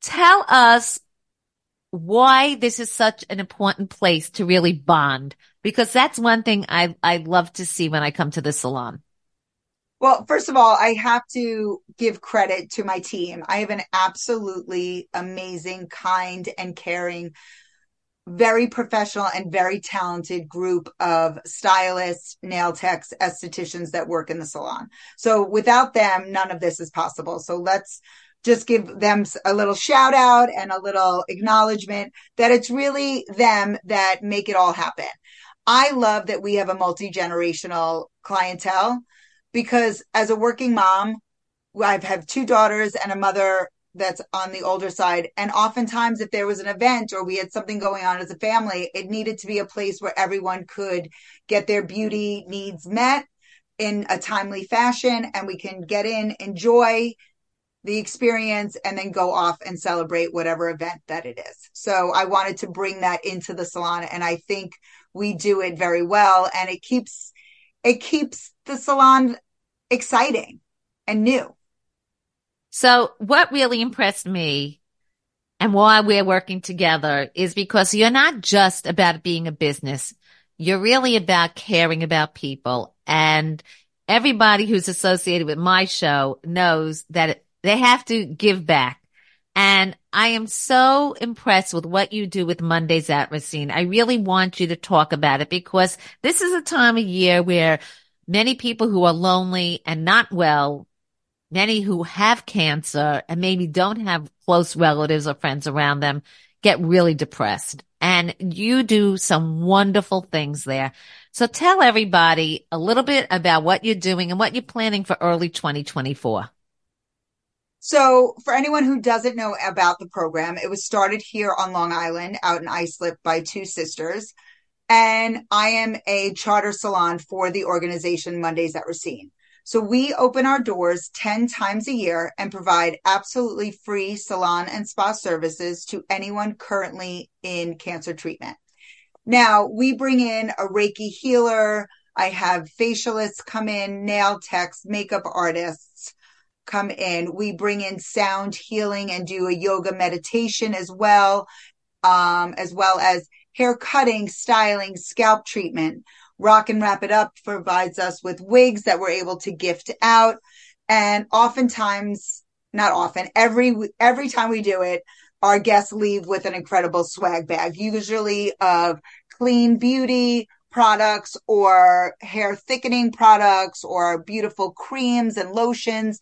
Tell us why this is such an important place to really bond because that's one thing I, I love to see when I come to the salon.
Well, first of all, I have to give credit to my team. I have an absolutely amazing, kind, and caring very professional and very talented group of stylists, nail techs, estheticians that work in the salon. So without them, none of this is possible. So let's just give them a little shout out and a little acknowledgement that it's really them that make it all happen. I love that we have a multi generational clientele because as a working mom, I've had two daughters and a mother that's on the older side. And oftentimes, if there was an event or we had something going on as a family, it needed to be a place where everyone could get their beauty needs met in a timely fashion and we can get in, enjoy the experience, and then go off and celebrate whatever event that it is. So I wanted to bring that into the salon and I think we do it very well and it keeps it keeps the salon exciting and new.
So what really impressed me and why we're working together is because you're not just about being a business. You're really about caring about people and everybody who's associated with my show knows that they have to give back. And I am so impressed with what you do with Mondays at Racine. I really want you to talk about it because this is a time of year where many people who are lonely and not well many who have cancer and maybe don't have close relatives or friends around them get really depressed. And you do some wonderful things there. So tell everybody a little bit about what you're doing and what you're planning for early 2024.
So, for anyone who doesn't know about the program, it was started here on Long Island out in Islip by two sisters. And I am a charter salon for the organization Mondays at Racine. So we open our doors 10 times a year and provide absolutely free salon and spa services to anyone currently in cancer treatment. Now we bring in a Reiki healer. I have facialists come in, nail techs, makeup artists come in. We bring in sound healing and do a yoga meditation as well, um, as well as hair cutting, styling, scalp treatment. Rock and Wrap It Up provides us with wigs that we're able to gift out. And oftentimes, not often, every, every time we do it, our guests leave with an incredible swag bag, usually of clean beauty products or hair thickening products or beautiful creams and lotions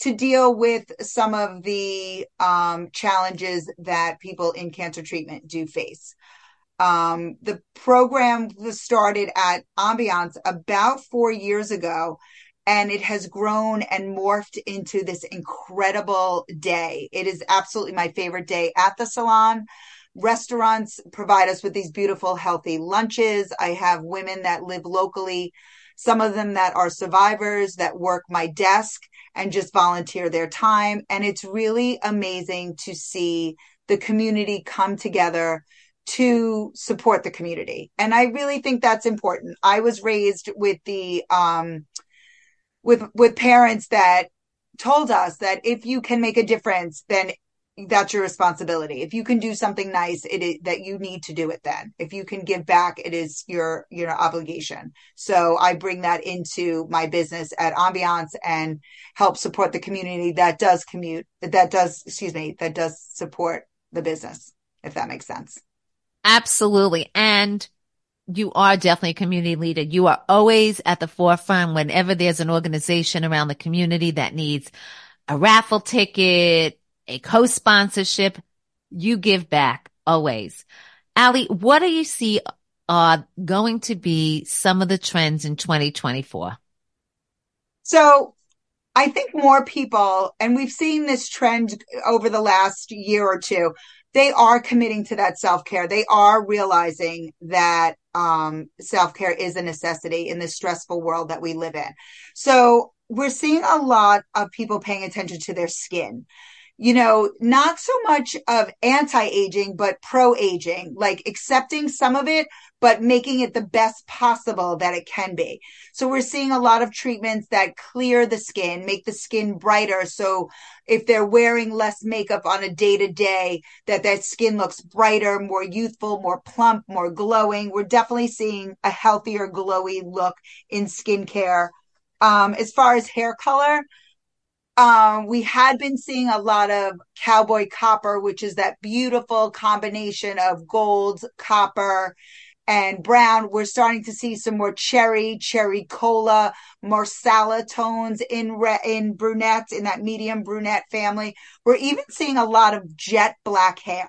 to deal with some of the um, challenges that people in cancer treatment do face. Um, the program was started at Ambiance about four years ago, and it has grown and morphed into this incredible day. It is absolutely my favorite day at the salon. Restaurants provide us with these beautiful, healthy lunches. I have women that live locally, some of them that are survivors that work my desk and just volunteer their time. And it's really amazing to see the community come together to support the community. And I really think that's important. I was raised with the, um, with, with parents that told us that if you can make a difference, then that's your responsibility. If you can do something nice, it is that you need to do it then. If you can give back, it is your, your obligation. So I bring that into my business at Ambiance and help support the community that does commute, that does, excuse me, that does support the business, if that makes sense.
Absolutely. And you are definitely a community leader. You are always at the forefront whenever there's an organization around the community that needs a raffle ticket, a co-sponsorship. You give back always. Ali, what do you see are going to be some of the trends in 2024?
So I think more people, and we've seen this trend over the last year or two, they are committing to that self care. They are realizing that um, self care is a necessity in this stressful world that we live in. So we're seeing a lot of people paying attention to their skin you know, not so much of anti-aging, but pro-aging, like accepting some of it, but making it the best possible that it can be. So we're seeing a lot of treatments that clear the skin, make the skin brighter. So if they're wearing less makeup on a day to day, that that skin looks brighter, more youthful, more plump, more glowing. We're definitely seeing a healthier, glowy look in skincare. Um, as far as hair color, um, we had been seeing a lot of cowboy copper, which is that beautiful combination of gold, copper, and brown. We're starting to see some more cherry, cherry cola, marsala tones in re- in brunette, in that medium brunette family. We're even seeing a lot of jet black hair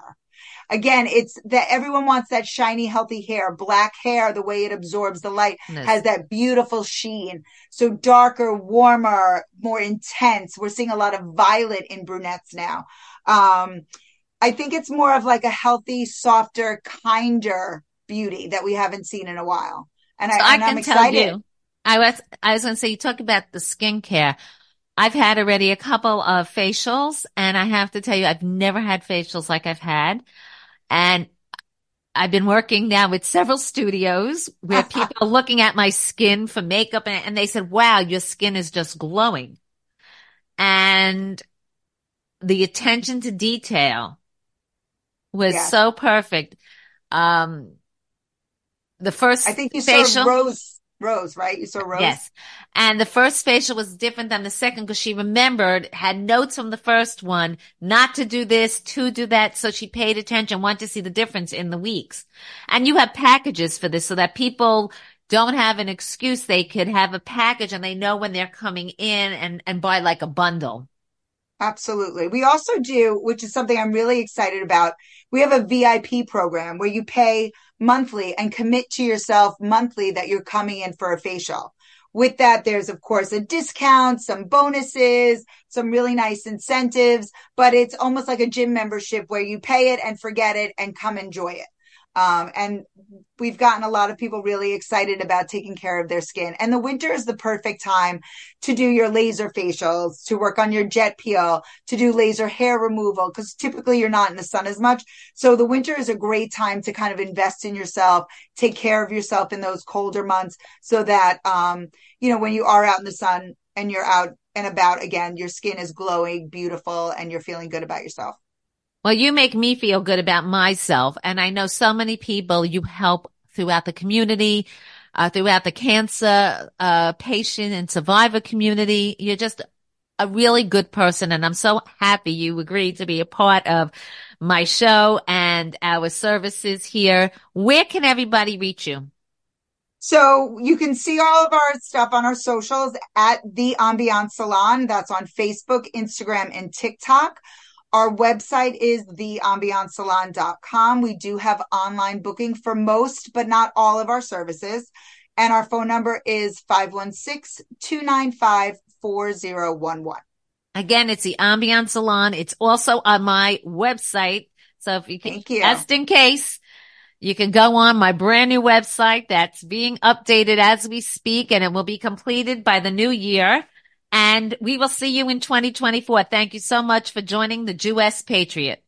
again, it's that everyone wants that shiny, healthy hair. Black hair, the way it absorbs the light, yes. has that beautiful sheen. So darker, warmer, more intense. We're seeing a lot of violet in brunettes now. Um, I think it's more of like a healthy, softer, kinder beauty that we haven't seen in a while. And,
so
I,
and I can
I'm excited.
Tell you, I was, I was going to say, you talk about the skincare. I've had already a couple of facials and I have to tell you, I've never had facials like I've had. And I've been working now with several studios where people are looking at my skin for makeup and, and, they said, wow, your skin is just glowing. And the attention to detail was so perfect. Um, the first
I think you
facial,
saw Rose Rose, right? You saw Rose?
Yes. And the first facial was different than the second because she remembered, had notes from the first one, not to do this, to do that. So she paid attention, wanted to see the difference in the weeks. And you have packages for this so that people don't have an excuse. They could have a package and they know when they're coming in and, and buy like a bundle.
Absolutely. We also do, which is something I'm really excited about. We have a VIP program where you pay monthly and commit to yourself monthly that you're coming in for a facial. With that, there's of course a discount, some bonuses, some really nice incentives, but it's almost like a gym membership where you pay it and forget it and come enjoy it. Um, and we've gotten a lot of people really excited about taking care of their skin. And the winter is the perfect time to do your laser facials, to work on your jet peel, to do laser hair removal, because typically you're not in the sun as much. So the winter is a great time to kind of invest in yourself, take care of yourself in those colder months so that, um, you know, when you are out in the sun and you're out and about again, your skin is glowing, beautiful, and you're feeling good about yourself.
Well, you make me feel good about myself. And I know so many people you help throughout the community, uh, throughout the cancer, uh, patient and survivor community. You're just a really good person. And I'm so happy you agreed to be a part of my show and our services here. Where can everybody reach you?
So you can see all of our stuff on our socials at the Ambiance Salon. That's on Facebook, Instagram, and TikTok. Our website is theambiancesalon.com. We do have online booking for most, but not all of our services. And our phone number is 516-295-4011.
Again, it's the Ambiance Salon. It's also on my website. So if you can,
Thank you.
just in case, you can go on my brand new website that's being updated as we speak and it will be completed by the new year. And we will see you in 2024. Thank you so much for joining the Jewess Patriot.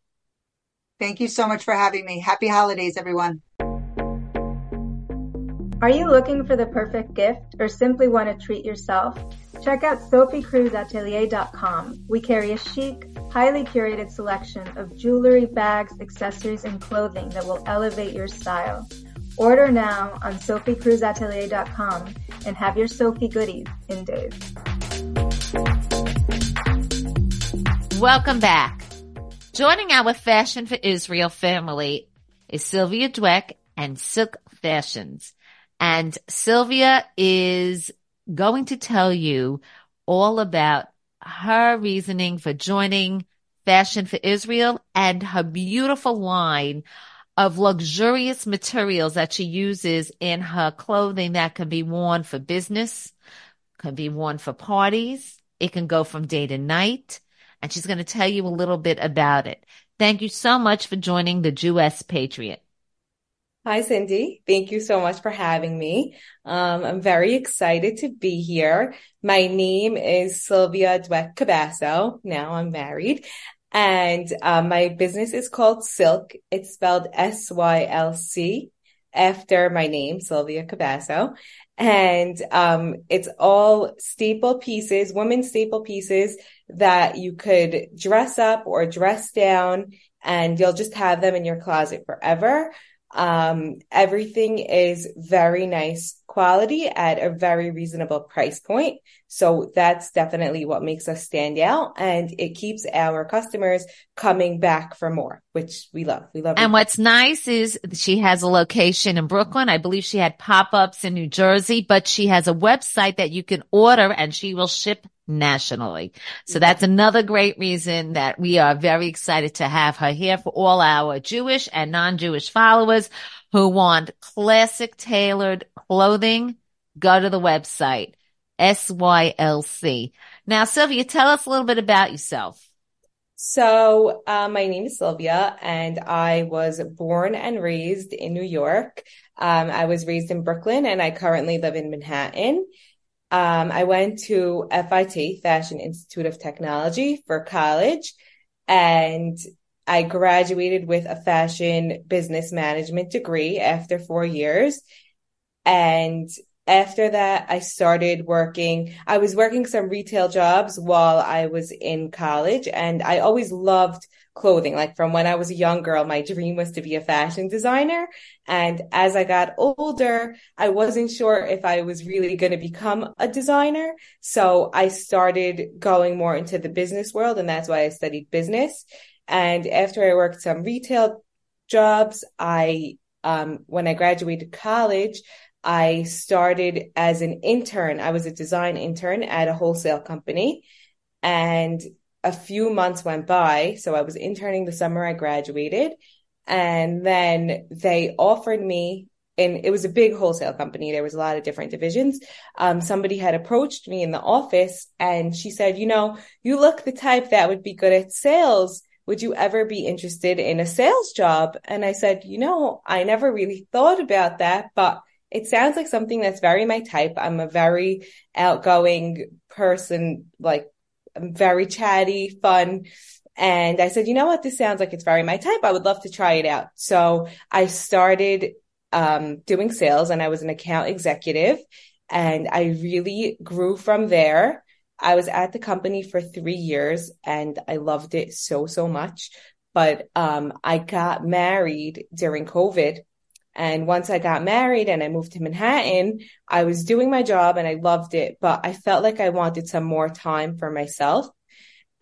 Thank you so much for having me. Happy holidays, everyone.
Are you looking for the perfect gift or simply want to treat yourself? Check out SophieCruzAtelier.com. We carry a chic, highly curated selection of jewelry, bags, accessories, and clothing that will elevate your style. Order now on SophieCruzAtelier.com and have your Sophie goodies in days.
Welcome back. Joining our Fashion for Israel family is Sylvia Dweck and Sylc Fashions. And Sylvia is going to tell you all about her reasoning for joining Fashion for Israel and her beautiful line of luxurious materials that she uses in her clothing that can be worn for business, can be worn for parties, It can go from day to night. And she's going to tell you a little bit about it. Thank you so much for joining the Jewess Patriot.
Hi, Cindy. Thank you so much for having me. Um, I'm very excited to be here. My name is Sylvia Dweck Cabasso. Now I'm married. And uh, my business is called Sylc. It's spelled S-Y-L-C after my name, Sylvia Cabasso. And um, it's all staple pieces, women's staple pieces that you could dress up or dress down and you'll just have them in your closet forever. Um, everything is very nice quality at a very reasonable price point. So that's definitely what makes us stand out and it keeps our customers coming back for more, which we love. We love.
And what's nice is she has a location in Brooklyn. I believe she had pop-ups in New Jersey, but she has a website that you can order and she will ship nationally. So that's another great reason that we are very excited to have her here for all our Jewish and non-Jewish followers who want classic tailored clothing. Go to the website, SYLC. Now, Sylvia, tell us a little bit about yourself.
So, uh, my name is Sylvia and I was born and raised in New York. Um, I was raised in Brooklyn and I currently live in Manhattan. Um, I went to FIT, Fashion Institute of Technology for college and I graduated with a fashion business management degree after four years. And after that, I started working. I was working some retail jobs while I was in college and I always loved clothing. Like from when I was a young girl, my dream was to be a fashion designer. And as I got older, I wasn't sure if I was really going to become a designer. So I started going more into the business world and that's why I studied business. And after I worked some retail jobs, I, um, when I graduated college, I started as an intern. I was a design intern at a wholesale company and a few months went by. So I was interning the summer I graduated and then they offered me and it was a big wholesale company. There was a lot of different divisions. Um, somebody had approached me in the office and she said, you know, you look the type that would be good at sales would you ever be interested in a sales job? And I said, you know, I never really thought about that, but it sounds like something that's very my type. I'm a very outgoing person, like very chatty, fun. And I said, you know what? This sounds like it's very my type. I would love to try it out. So I started um, doing sales and I was an account executive and I really grew from there. I was at the company for three years and I loved it so, so much. But um, I got married during COVID. And once I got married and I moved to Manhattan, I was doing my job and I loved it, but I felt like I wanted some more time for myself.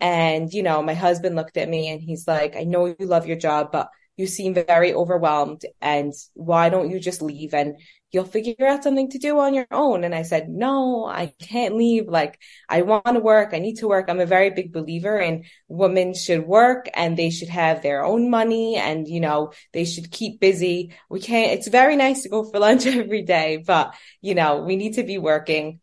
And, you know, my husband looked at me and he's like, I know you love your job, but you seem very overwhelmed and why don't you just leave and you'll figure out something to do on your own. And I said, no, I can't leave. Like I want to work. I need to work. I'm a very big believer in women should work and they should have their own money and, you know, they should keep busy. We can't, it's very nice to go for lunch every day, but you know, we need to be working.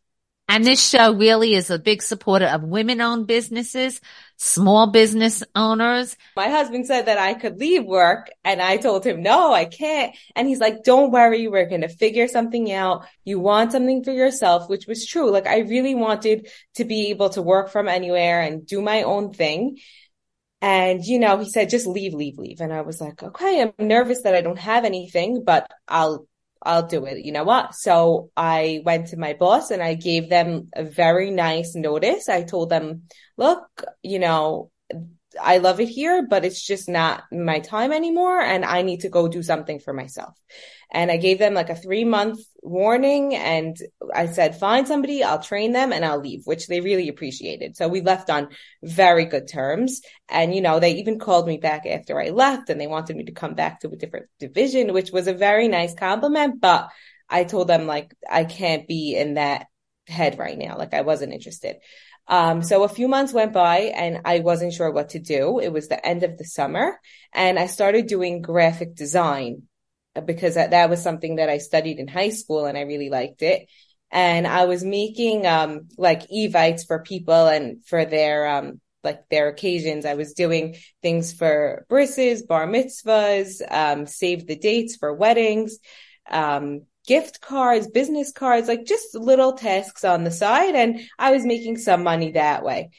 And this show really is a big supporter of women owned businesses, small business owners.
My husband said that I could leave work and I told him, no, I can't. And he's like, don't worry. We're going to figure something out. You want something for yourself, which was true. Like I really wanted to be able to work from anywhere and do my own thing. And, you know, he said, just leave, leave, leave. And I was like, okay, I'm nervous that I don't have anything, but I'll I'll do it. You know what? So I went to my boss and I gave them a very nice notice. I told them, look, you know, I love it here, but it's just not my time anymore. And I need to go do something for myself. And I gave them like a three month warning and I said, find somebody, I'll train them and I'll leave, which they really appreciated. So we left on very good terms. And, you know, they even called me back after I left and they wanted me to come back to a different division, which was a very nice compliment. But I told them like, I can't be in that head right now. Like I wasn't interested. Um, so a few months went by and I wasn't sure what to do. It was the end of the summer and I started doing graphic design because that, that was something that I studied in high school and I really liked it. and I was making, um, like evites for people and for their, um, like their occasions. I was doing things for brisses, bar mitzvahs, um, save the dates for weddings, um, gift cards, business cards, like just little tasks on the side. And I was making some money that way.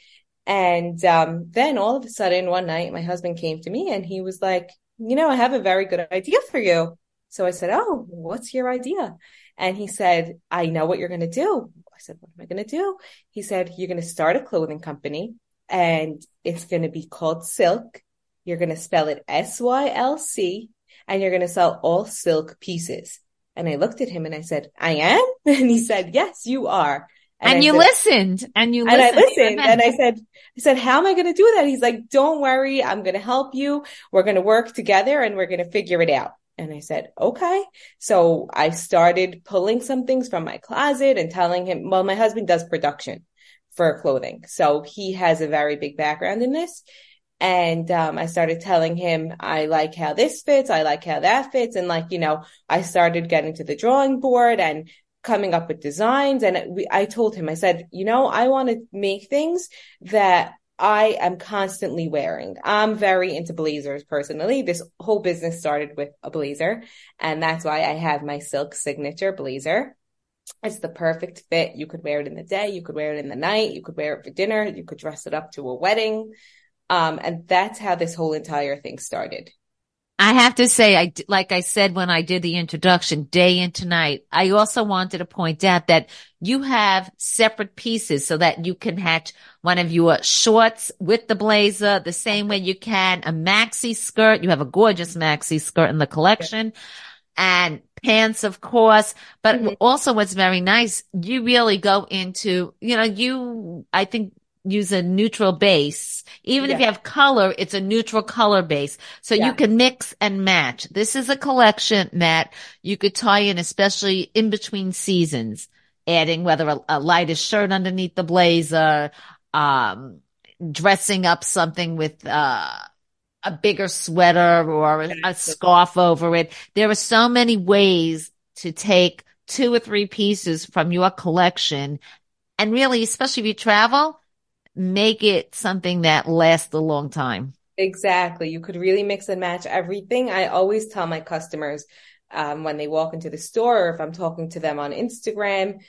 And, um, then all of a sudden one night, my husband came to me and he was like, you know, I have a very good idea for you. So I said, Oh, what's your idea? And he said, I know what you're going to do. I said, what am I going to do? He said, you're going to start a clothing company and it's going to be called Sylc. You're going to spell it S-Y-L-C and you're going to sell all silk pieces. And I looked at him and I said, I am? And he said, yes, you are.
And, and you said, listened and you
listened. And I listened and I said, I said, how am I going to do that? He's like, don't worry. I'm going to help you. We're going to work together and we're going to figure it out. And I said, okay. So I started pulling some things from my closet and telling him, well, my husband does production for clothing. So he has a very big background in this. And um, I started telling him, I like how this fits. I like how that fits. And like, you know, I started getting to the drawing board and coming up with designs. And we, I told him, I said, you know, I want to make things that I am constantly wearing. I'm very into blazers personally. This whole business started with a blazer and that's why I have my Sylc signature blazer. It's the perfect fit. You could wear it in the day. You could wear it in the night. You could wear it for dinner. You could dress it up to a wedding. Um, and that's how this whole entire thing started.
I have to say, I, like I said when I did the introduction, day into night, I also wanted to point out that you have separate pieces so that you can hatch one of your shorts with the blazer the same way you can a maxi skirt. You have a gorgeous maxi skirt in the collection and pants, of course. But mm-hmm. also what's very nice, you really go into, you know, you, I think use a neutral base. Even yeah. if you have color, it's a neutral color base. So yeah. you can mix and match. This is a collection that you could tie in, especially in between seasons, adding whether a, a lighter shirt underneath the blazer, um, dressing up something with, uh, a bigger sweater or a, a scarf over it. There are so many ways to take two or three pieces from your collection and really, especially if you travel, make it something that lasts a long time.
Exactly. You could really mix and match everything. I always tell my customers um, when they walk into the store or if I'm talking to them on Instagram,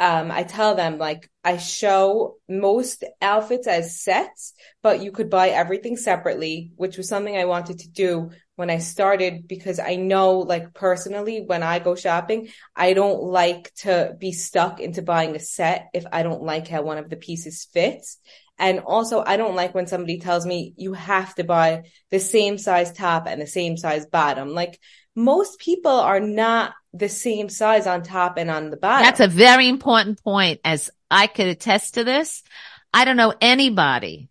um, I tell them like I show most outfits as sets, but you could buy everything separately, which was something I wanted to do when I started because I know like personally when I go shopping, I don't like to be stuck into buying a set if I don't like how one of the pieces fits. And also I don't like when somebody tells me you have to buy the same size top and the same size bottom. Like most people are not the same size on top and on the bottom.
That's a very important point as I could attest to this. I don't know anybody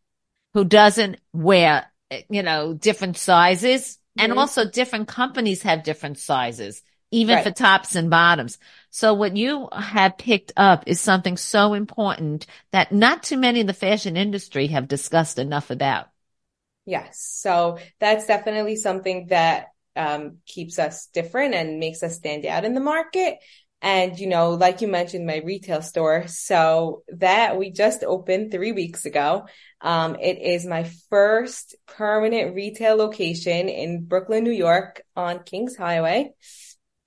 who doesn't wear, you know, different sizes mm-hmm. and also different companies have different sizes, even right. for tops and bottoms. So what you have picked up is something so important that not too many in the fashion industry have discussed enough about.
Yes. So that's definitely something that um, keeps us different and makes us stand out in the market. And, you know, like you mentioned, my retail store. So that we just opened three weeks ago. Um, it is my first permanent retail location in Brooklyn, New York on Kings Highway.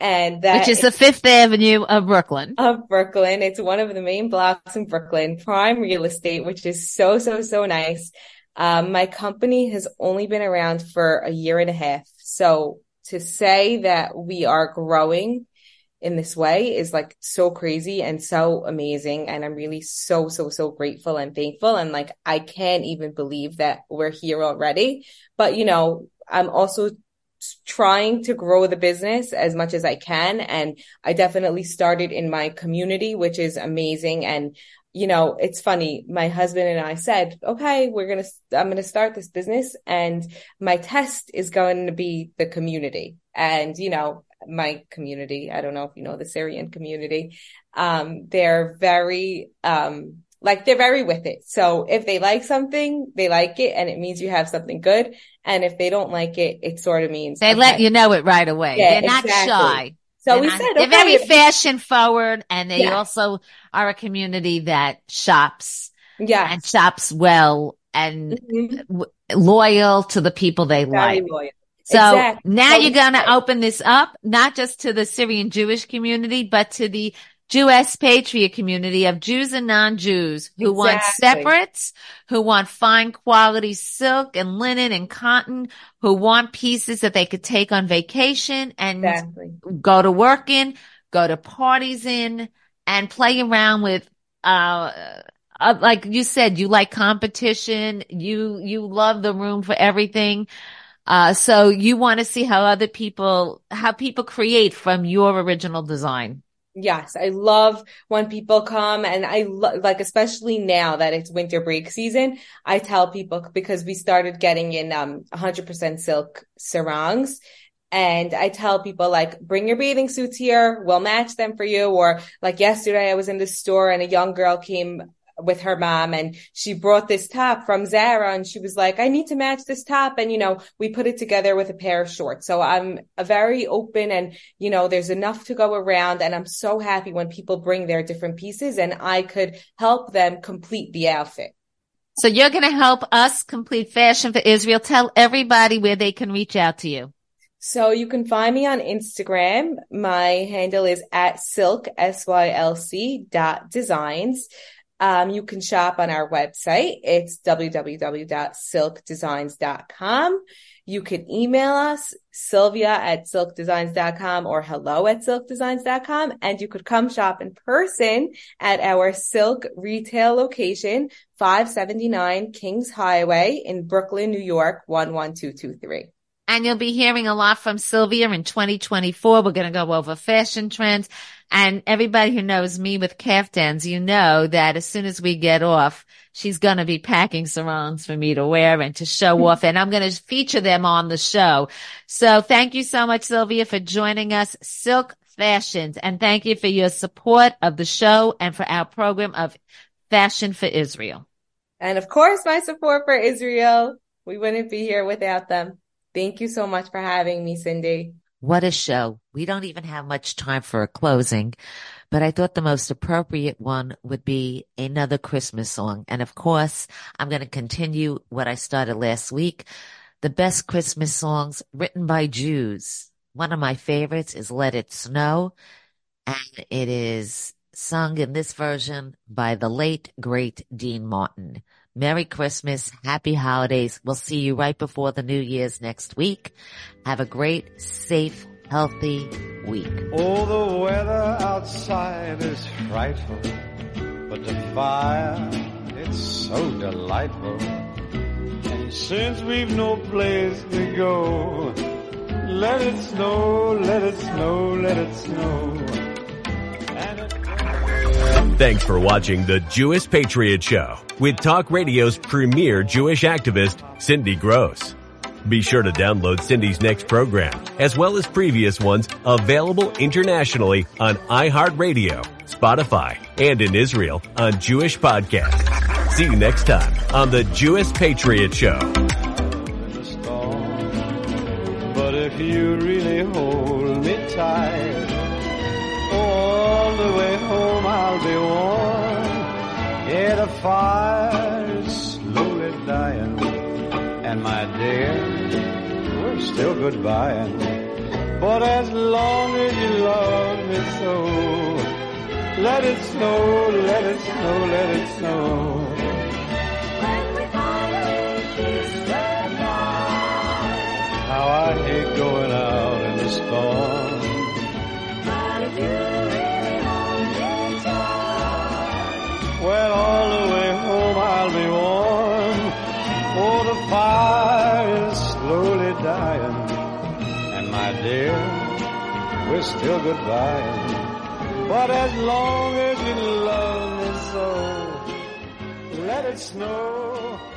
And that
Which is the Fifth Avenue of Brooklyn.
Of Brooklyn. It's one of the main blocks in Brooklyn, prime real estate, which is so, so, so nice. Um, my company has only been around for a year and a half. So to say that we are growing in this way is like so crazy and so amazing. And I'm really so, so, so grateful and thankful. And like, I can't even believe that we're here already. But, you know, I'm also trying to grow the business as much as I can. And I definitely started in my community, which is amazing. And you know, it's funny. My husband and I said, okay, we're going to, I'm going to start this business and my test is going to be the community and, you know, my community. I don't know if you know the Syrian community. Um, they're very, um, like they're very with it. So if they like something, they like it and it means you have something good. And if they don't like it, it sort of means
they okay. let you know it right away. Yeah, they're not exactly. shy.
So
And
we
I-
said,
they're very fashion forward and they
Yeah.
also are a community that shops
Yeah.
and shops well and
Mhm.
w- loyal to the people they
Very
like.
loyal.
So
Exactly.
now
So
you're going to open this up, not just to the Syrian Jewish community, but to the Jewish patriot community of Jews and non-Jews who want separates, who want fine quality silk and linen and cotton, who want pieces that they could take on vacation and
Exactly.
go to work in, go to parties in, and play around with, uh, uh, like you said, you like competition. You, you love the room for everything. Uh, so you want to see how other people, how people create from your original design.
Yes, I love when people come and I lo- like, especially now that it's winter break season, I tell people because we started getting in, um, 100% silk sarongs. And I tell people like, bring your bathing suits here. We'll match them for you. Or like yesterday, I was in the store and a young girl came with her mom and she brought this top from Zara and she was like, I need to match this top. And, you know, we put it together with a pair of shorts. So I'm a very open and, you know, there's enough to go around. And I'm so happy when people bring their different pieces and I could help them complete the outfit.
So you're going to help us complete fashion for Israel. Tell everybody where they can reach out to you.
So you can find me on Instagram. My handle is at sylc, S-Y-L-C dot designs. Um, you can shop on our website. It's www.sylcdesigns.com. You can email us, Sylvia at sylcdesigns.com or hello at sylcdesigns.com. And you could come shop in person at our Sylc retail location, 579 Kings Highway in Brooklyn, New York, 11223.
And you'll be hearing a lot from Sylvia in 2024. We're going to go over fashion trends and everybody who knows me with caftans, you know that as soon as we get off, she's going to be packing sarongs for me to wear and to show mm-hmm. off. And I'm going to feature them on the show. So thank you so much, Sylvia, for joining us. Sylc Fashions. And thank you for your support of the show and for our program of Fashion for Israel.
And of course, my support for Israel. We wouldn't be here without them. Thank you so much for having me, Cindy.
What a show. We don't even have much time for a closing, but I thought the most appropriate one would be another Christmas song. And of course, I'm going to continue what I started last week. The best Christmas songs written by Jews. One of my favorites is Let It Snow, and it is sung in this version by the late, great Dean Martin. Merry Christmas. Happy holidays. We'll see you right before the New Year's next week. Have a great, safe, healthy week.
Oh, the weather outside is frightful, but the fire, it's so delightful. And since we've no place to go, let it snow, let it snow, let it snow.
Thanks for watching the Jewish Patriot Show with Talk Radio's premier Jewish activist, Cindy Grosz. Be sure to download Cindy's next program, as well as previous ones available internationally on iHeartRadio, Spotify, and in Israel on Jewish Podcast. See you next time on the Jewish Patriot Show.
But if you really hold me tight, home I'll be warm. Yeah, the fire is slowly dying, and my dear, we're still goodbying. But as long as you love me so, let it snow, let it snow, let it snow. How I hate going out in the storm. Dear, we're still goodbye. But as long as you love me so, let it snow.